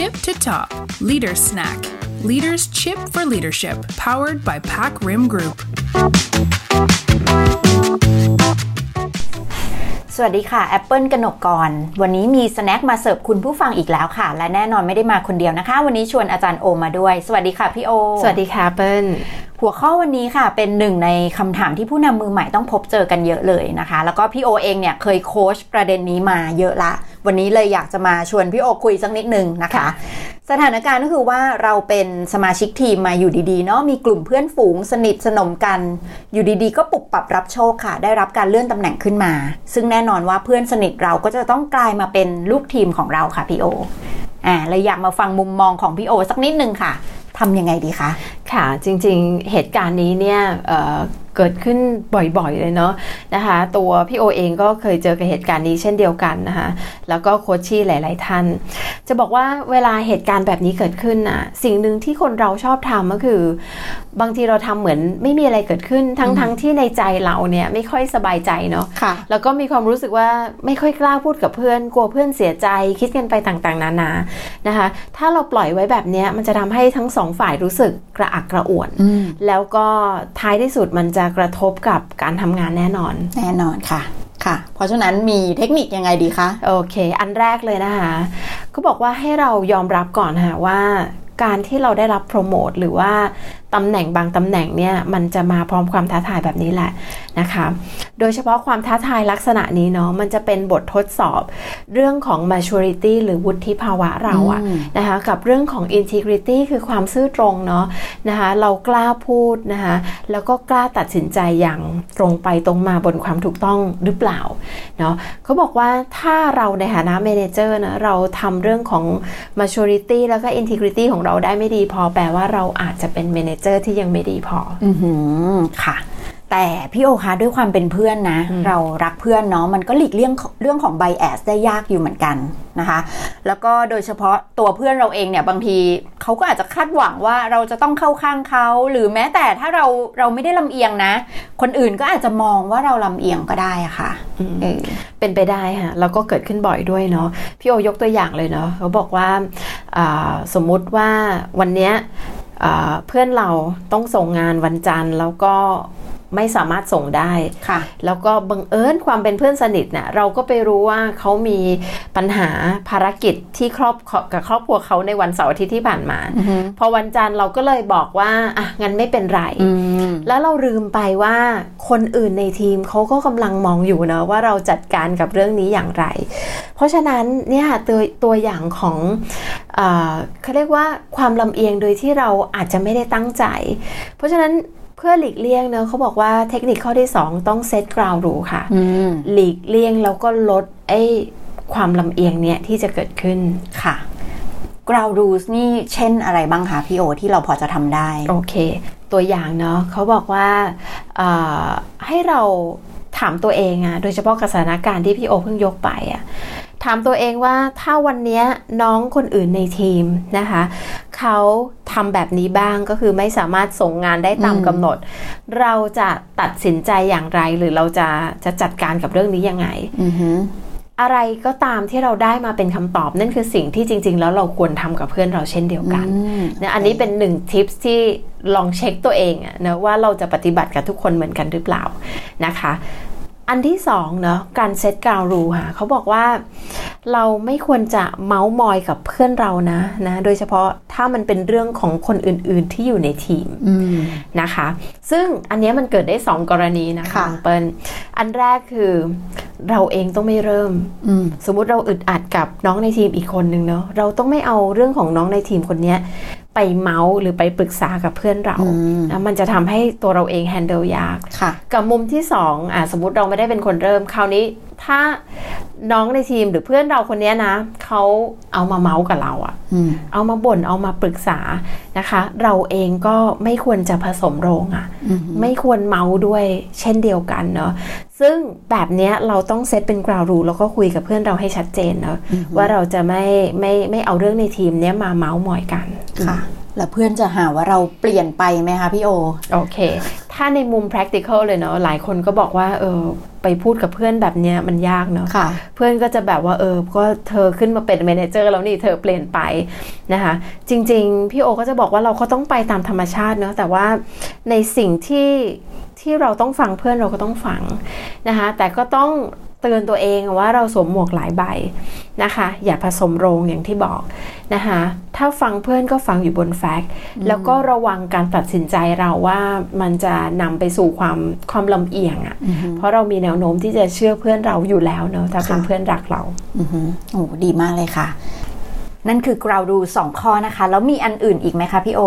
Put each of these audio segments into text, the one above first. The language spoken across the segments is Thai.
tip to top. Leader Snack. Leaders Chip for Leadership, powered by PacRim Group. สวัสดีค่ะแอปเปิลกนกกร วันนี้มี snack มาเสิร์ฟคุณผู้ฟังอีกแล้วค่ะ และแน่นอนไม่ได้มาคนเดียวนะคะ วันนี้ชวนอาจารย์โอมาด้วย สวัสดีค่ะพี่โอ สวัสดีค่ะเปิ้ล หัวข้อวันนี้ค่ะเป็นหนึ่งในคำถามที่ผู้นำมือใหม่ต้องพบเจอกันเยอะเลยนะคะ แล้วก็พี่โอเองเนี่ยเคยโค้ชประเด็นนี้มาเยอะละ วันนี้เลยอยากจะมาชวนพี่โอคุยสักนิดนึงนะคะค่ะสถานการณ์ก็คือว่าเราเป็นสมาชิกทีมมาอยู่ดีๆเนาะมีกลุ่มเพื่อนฝูงสนิทสนมกัน อยู่ดีๆ ก็ปรับปรับรับโชคค่ะ ได้รับการเลื่อนตำแหน่งขึ้นมา ซึ่งแน่นอนว่าเพื่อนสนิทเราก็จะต้องกลายมาเป็นลูกทีมของเราค่ะพี่โออ่าเลยอยากมาฟังมุมมองของพี่โอสักนิดนึงค่ะ ทำยังไงดีคะ ค่ะ จริงๆ เหตุการณ์นี้เนี่ย เอ่อเกิดขึ้นบ่อยๆเลยเนาะนะคะ ตัวพี่โอเองก็เคยเจอกับเหตุการณ์นี้เช่นเดียวกันนะคะ แล้วก็โคชชี่หลาย ๆ ท่าน จะบอกว่าเวลาเหตุการณ์แบบนี้เกิดขึ้นน่ะสิ่งหนึ่งที่คนเราชอบทำก็คือ บางทีเราทำเหมือนไม่มีอะไรเกิดขึ้นทั้งๆที่ในใจเราเนี่ยไม่ค่อยสบายใจเนาะค่ะแล้วก็มีความรู้สึกว่าไม่ค่อยกล้าพูดกับเพื่อนกลัวเพื่อนเสียใจคิดกันไปต่างๆ นานานะคะ ถ้าเราปล่อยไว้แบบเนี้ยมันจะทำให้ทั้งสองฝ่ายรู้สึกกระอักกระอ่วนอืมแล้วก็ท้ายที่สุดมันจะกระทบกับการทำงานแน่นอน แน่นอนค่ะค่ะ เพราะฉะนั้นมีเทคนิคยังไงดีคะ โอเค อันแรกเลยนะคะก็บอกว่าให้เรายอมรับก่อนค่ะว่าการที่เราได้รับโปรโมทหรือว่าตำแหน่งบางตำแหน่งเนี่ยมันจะมาพร้อมความท้าทายแบบนี้แหละนะคะ โดยเฉพาะความท้าทายลักษณะนี้เนาะมันจะเป็นบททดสอบเรื่องของ maturity หรือวุฒิภาวะเราอะอืมนะคะกับเรื่องของ integrity คือความซื่อตรงเนาะนะคะเรากล้าพูดนะคะแล้วก็กล้าตัดสินใจอย่างตรงไปตรงมาบนความถูกต้องหรือเปล่าเนาะเขาบอกว่าถ้าเราในฐานะ manager นะเราทำเรื่องของ maturity แล้วก็ integrity ของเราได้ไม่ดีพอแปลว่าเราอาจจะเป็น manager ที่ยังไม่ดีพออือหือค่ะ แต่พี่โอคะด้วยความเป็นเพื่อนนะ เรารักเพื่อนเนาะมันก็หลีกเลี่ยงเรื่องของไบแอสได้ยากอยู่เหมือนกันนะคะ แล้วก็โดยเฉพาะตัวเพื่อนเราเองเนี่ยบางทีเขาก็อาจจะคาดหวังว่าเราจะต้องเข้าข้างเขาหรือแม้แต่ถ้าเราเราไม่ได้ลำเอียงนะ คนอื่นก็อาจจะมองว่าเราลำเอียงก็ได้อะค่ะเออเป็นไปได้ค่ะแล้วก็เกิดขึ้นบ่อยด้วยเนาะพี่โอยกตัวอย่างเลยเนาะเขาบอกว่าอ่าสมมุติว่าวันเนี้ยอ่า เพื่อนเราต้องส่งงานวันจันทร์แล้วก็ไม่สามารถส่งได้ค่ะ แล้วก็บังเอิญความเป็นเพื่อนสนิทเนี่ยเราก็ไปรู้ว่าเขามีปัญหาภารกิจที่ครอบครัวกับครอบครัวเขาในวันเสาร์อาทิตย์ที่ผ่านมาอือหือพอวันจันทร์เราก็เลยบอกว่าอะงั้นไม่เป็นไรอืมแล้วเราลืมไปว่าคนอื่นในทีมเขาก็กำลังมองอยู่นะว่าเราจัดการกับเรื่องนี้อย่างไร เพราะฉะนั้นเนี่ยตัวตัวอย่างของ เออเขาเรียกว่าความลำเอียงโดยที่เราอาจจะไม่ได้ตั้งใจ เพราะฉะนั้นเพื่อหลีกเลี่ยงเนอะเขาบอกว่าเทคนิคข้อที่ 2 ต้องเซตกราวรูค่ะอืมหลีกเลี่ยงแล้วก็ลดไอ้ความลำเอียงเนี่ยที่จะเกิดขึ้นค่ะ ground rules นี่เช่นอะไรบ้างคะพี่โอที่เราพอจะทำได้ โอเค ตัวอย่างเนาะเขาบอกว่าเอ่อให้เราถามตัวเองอะโดยเฉพาะกับสถานการณ์ที่พี่โอเพิ่งยกไปอะ ถามตัวเองว่าถ้าวันเนี้ยน้องคนอื่นในทีมนะคะเขาทำแบบนี้บ้างก็คือไม่สามารถส่งงานได้ตามอืมกำหนด เราจะตัดสินใจอย่างไร หรือเราจะจะจัดการกับเรื่องนี้ยังไงอือหืออะไรก็ตามที่เราได้มาเป็นคำตอบนั่นคือสิ่งที่จริง ๆ แล้วเราควรทำกับเพื่อนเราเช่นเดียวกันอืมนะอันนี้เป็นหนึ่งทิปที่ลองเช็คตัวเองอะนะว่าเราจะปฏิบัติกับทุกคนเหมือนกันหรือเปล่านะคะ อันที่สองเนาะการเซตกราวรูค่ะเขาบอกว่าเราไม่ควรจะเมาส์มอยกับเพื่อนเรานะนะ โดยเฉพาะถ้ามันเป็นเรื่องของคนอื่น ๆที่อยู่ในทีมอืมนะคะ ซึ่งอันเนี้ยมันเกิดได้2กรณีนะคะค่ะน้องเปิลอันแรกคือเราเองต้องไม่เริ่มอืมสมมุติเราอึดอัดกับน้องในทีมอีกคนนึงเนาะเราต้องไม่เอาเรื่องของน้องในทีมคนเนี้ย ไปเมาส์หรือไปปรึกษากับเพื่อนเราอืมนะมันจะทำให้ตัวเราเองแฮนเดิลยากค่ะกับมุมที่สองอะสมมติเราไม่ได้เป็นคนเริ่ม คราวนี้ ถ้าน้องในทีมหรือเพื่อนเราคนเนี้ยนะเขาเอามาเมาส์กับเราอะอืมเอามาบ่นเอามาปรึกษานะคะ เราเองก็ไม่ควรจะผสมโรงอะอืมไม่ควรเมาด้วยเช่นเดียวกันเนาะซึ่งแบบเนี้ยเราต้องเซตเป็นกราวรูแล้วก็คุยกับเพื่อนเราให้ชัดเจนเนาะว่าเราจะไม่ไม่ไม่เอาเรื่องในทีมเนี้ยมาเมาส์มอยกันค่ะแล้วเพื่อนจะหาว่าเราเปลี่ยนไปไหมคะพี่โอ โอเค ถ้าในมุม practical เลยเนาะ หลายคนก็บอกว่า เออ ไปพูดกับเพื่อนแบบเนี้ยมันยากเนาะค่ะเพื่อนก็จะแบบว่าเออก็เธอขึ้นมาเป็นเมเนเจอร์แล้วนี่เธอเปลี่ยนไปนะคะ จริง ๆ พี่โอก็จะบอกว่าเราก็ต้องไปตามธรรมชาติเนาะแต่ว่าในสิ่งที่ที่เราต้องฟังเพื่อนเราก็ต้องฟังนะคะแต่ก็ต้อง เตือนตัวเองว่าเราสวมหมวกหลายใบนะคะ อย่าผสมโรงอย่างที่บอกนะคะ ถ้าฟังเพื่อนก็ฟังอยู่บนแฟกต์แล้วก็ระวังการตัดสินใจเราว่ามันจะนำไปสู่ความความลำเอียงอะ่ะ เพราะเรามีแนวโน้มที่จะเชื่อเพื่อนเราอยู่แล้วเนอะถ้าเป็นค่ะเพื่อนรักเราอือหือโอ้ดีมากเลยค่ะ นั่นคือกราวดูสองข้อนะคะ แล้วมีอันอื่นอีกไหมคะพี่โอ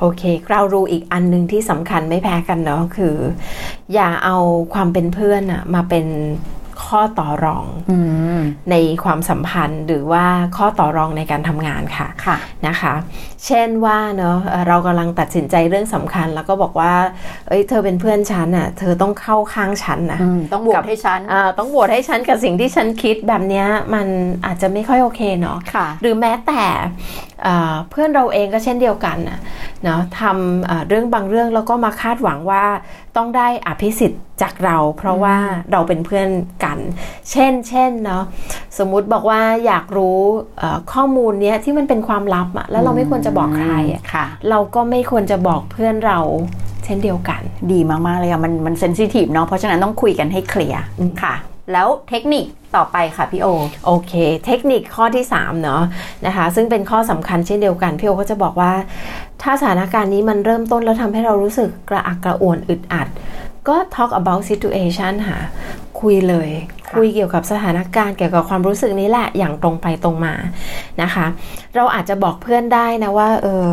โอเคเรารู้อีกอันหนึ่งที่สำคัญไม่แพ้กันเนาะคือ อย่าเอาความเป็นเพื่อนอะมาเป็น ข้อต่อรองอืมในความสัมพันธ์หรือว่าข้อต่อรองในการทำงานค่ะค่ะนะคะ เช่นว่าเนาะเอ่อเรากำลังตัดสินใจเรื่องสำคัญ แล้วก็บอกว่า เอ้ยเธอเป็นเพื่อนฉันน่ะเธอต้องเข้าข้างฉันนะอืมต้องบวกักบให้ฉันอ่าต้องโหวตให้ฉันกับสิ่งที่ฉันคิดแบบเนี้ยมันอาจจะไม่ค่อยโอเคเนาะค่ะหรือแม้แต่ เอ่อเพื่อนเราเองก็เช่นเดียวกันนะเนาะทำเอ่อเรื่องบางเรื่องแล้วก็มาคาดหวังว่าต้องได้อภิสิทธิ์จากเรา เพราะว่าเราเป็นเพื่อนกัน เช่นเช่นเนาะสมมุติบอกว่าอยากรู้เอ่อข้อมูลเนี้ยที่มันเป็นความลับอะแล้วเราไม่ควรจะบอกใครอะค่ะเราก็ไม่ควรจะบอกเพื่อนเราเช่นเดียวกัน ดีมาก ๆ เลยค่ะมันมันเซนซิทีฟเนาะเพราะฉะนั้นต้องคุยกันให้เคลียร์ค่ะ แล้วเทคนิคต่อไปค่ะพี่โอ โอเค เทคนิคข้อที่3เนาะนะคะ ซึ่งเป็นข้อสำคัญเช่นเดียวกัน พี่โอก็จะบอกว่า ถ้าสถานการณ์นี้มันเริ่มต้นแล้วทำให้เรารู้สึกกระอักกระอ่วนอึดอัด ก็ talk about situation ค่ะ คุยเลย คุยเกี่ยวกับสถานการณ์เกี่ยวกับความรู้สึกนี้แหละอย่างตรงไปตรงมานะคะ เราอาจจะบอกเพื่อนได้นะว่าเออ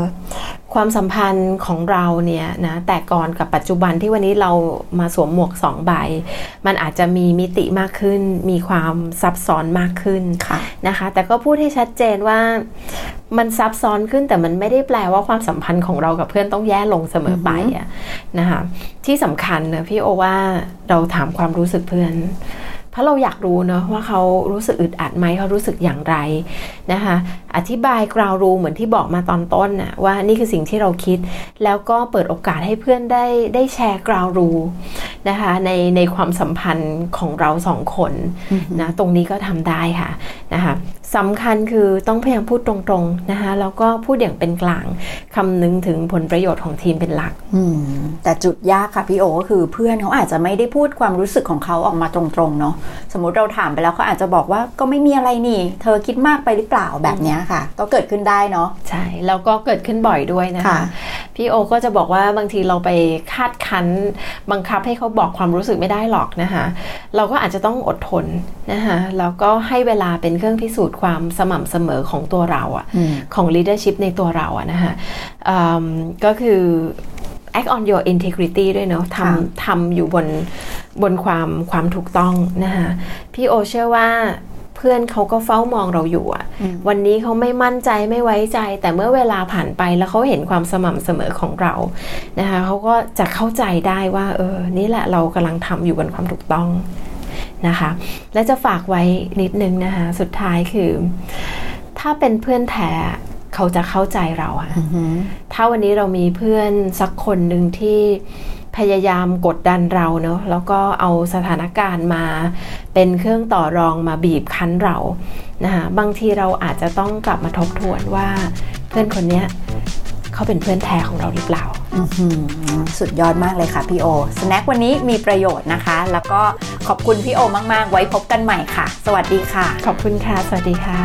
ความสัมพันธ์ของเราเนี่ยนะแต่ก่อนกับปัจจุบันที่วันนี้เรามาสวมหมวกสองใบ มันอาจจะมีมิติมากขึ้น มีความซับซ้อนมากขึ้นค่ะนะคะ แต่ก็พูดให้ชัดเจนว่ามันซับซ้อนขึ้นแต่มันไม่ได้แปลว่าความสัมพันธ์ของเรากับเพื่อนต้องแย่ลงเสมอไปอะนะคะที่สำคัญนะพี่โอว่าเราถามความรู้สึกเพื่อน เพราะเราอยากรู้เนอะว่าเขารู้สึกอึดอัดไหมเขารู้สึกอย่างไรนะคะอธิบายกราวรูเหมือนที่บอกมาตอนต้นน่ะว่านี่คือสิ่งที่เราคิด แล้วก็เปิดโอกาสให้เพื่อนได้ได้แชร์กราวรูนะคะในในความสัมพันธ์ของเราสองคนนะตรงนี้ก็ทำได้ค่ะนะคะสำคัญคือต้องพยายามพูดตรงๆนะคะแล้วก็พูดอย่างเป็นกลางคำนึงถึงผลประโยชน์ของทีมเป็นหลักอืมแต่จุดยากค่ะพี่โอก็คือเพื่อนเขาอาจจะไม่ได้พูดความรู้สึกของเขาออกมาตรงๆเนาะสมมุติเราถามไปแล้วเขาอาจจะบอกว่าก็ไม่มีอะไรนี่ เธอคิดมากไปหรือเปล่าแบบเนี้ยค่ะ ก็เกิดขึ้นได้เนาะใช่แล้วก็เกิดขึ้นบ่อยด้วยนะคะค่ะพี่โอก็จะบอกว่าบางทีเราไปคาดคั้นบังคับให้เขาบอกความรู้สึกไม่ได้หรอกนะคะเราก็อาจจะต้องอดทนนะคะแล้วก็ให้เวลาเป็นเครื่องพิสูจน์ความสม่ำเสมอของตัวเราอะอืมของ leadership ในตัวเราอะนะคะอืมก็คือ act on your integrity ด้วยเนาะค่ะทำทำอยู่บน บนความความถูกต้องนะคะพี่โอเชื่อว่าเพื่อนเขาก็เฝ้ามองเราอยู่อะวันนี้เขาไม่มั่นใจไม่ไว้ใจ แต่เมื่อเวลาผ่านไปแล้วเขาเห็นความสม่ำเสมอของเรานะคะเขาก็จะเข้าใจได้ว่า เออ นี่แหละเรากำลังทำอยู่บนความถูกต้องนะคะ และจะฝากไว้นิดนึงนะคะ สุดท้ายคือ ถ้าเป็นเพื่อนแท้เขาจะเข้าใจเราอะอือหือถ้าวันนี้เรามีเพื่อนสักคนหนึ่งที่ พยายามกดดันเราเนอะแล้วก็เอาสถานการณ์มาเป็นเครื่องต่อรองมาบีบคั้นเรานะคะบางทีเราอาจจะต้องกลับมาทบทวนว่าเพื่อนคนเนี้ยเขาเป็นเพื่อนแท้ของเราหรือเปล่าอื้อหือสุดยอดมากเลยค่ะพี่โอ สแน็ควันนี้มีประโยชน์นะคะ แล้วก็ขอบคุณพี่โอมาก ๆ ไว้พบกันใหม่ค่ะ สวัสดีค่ะ ขอบคุณค่ะ สวัสดีค่ะ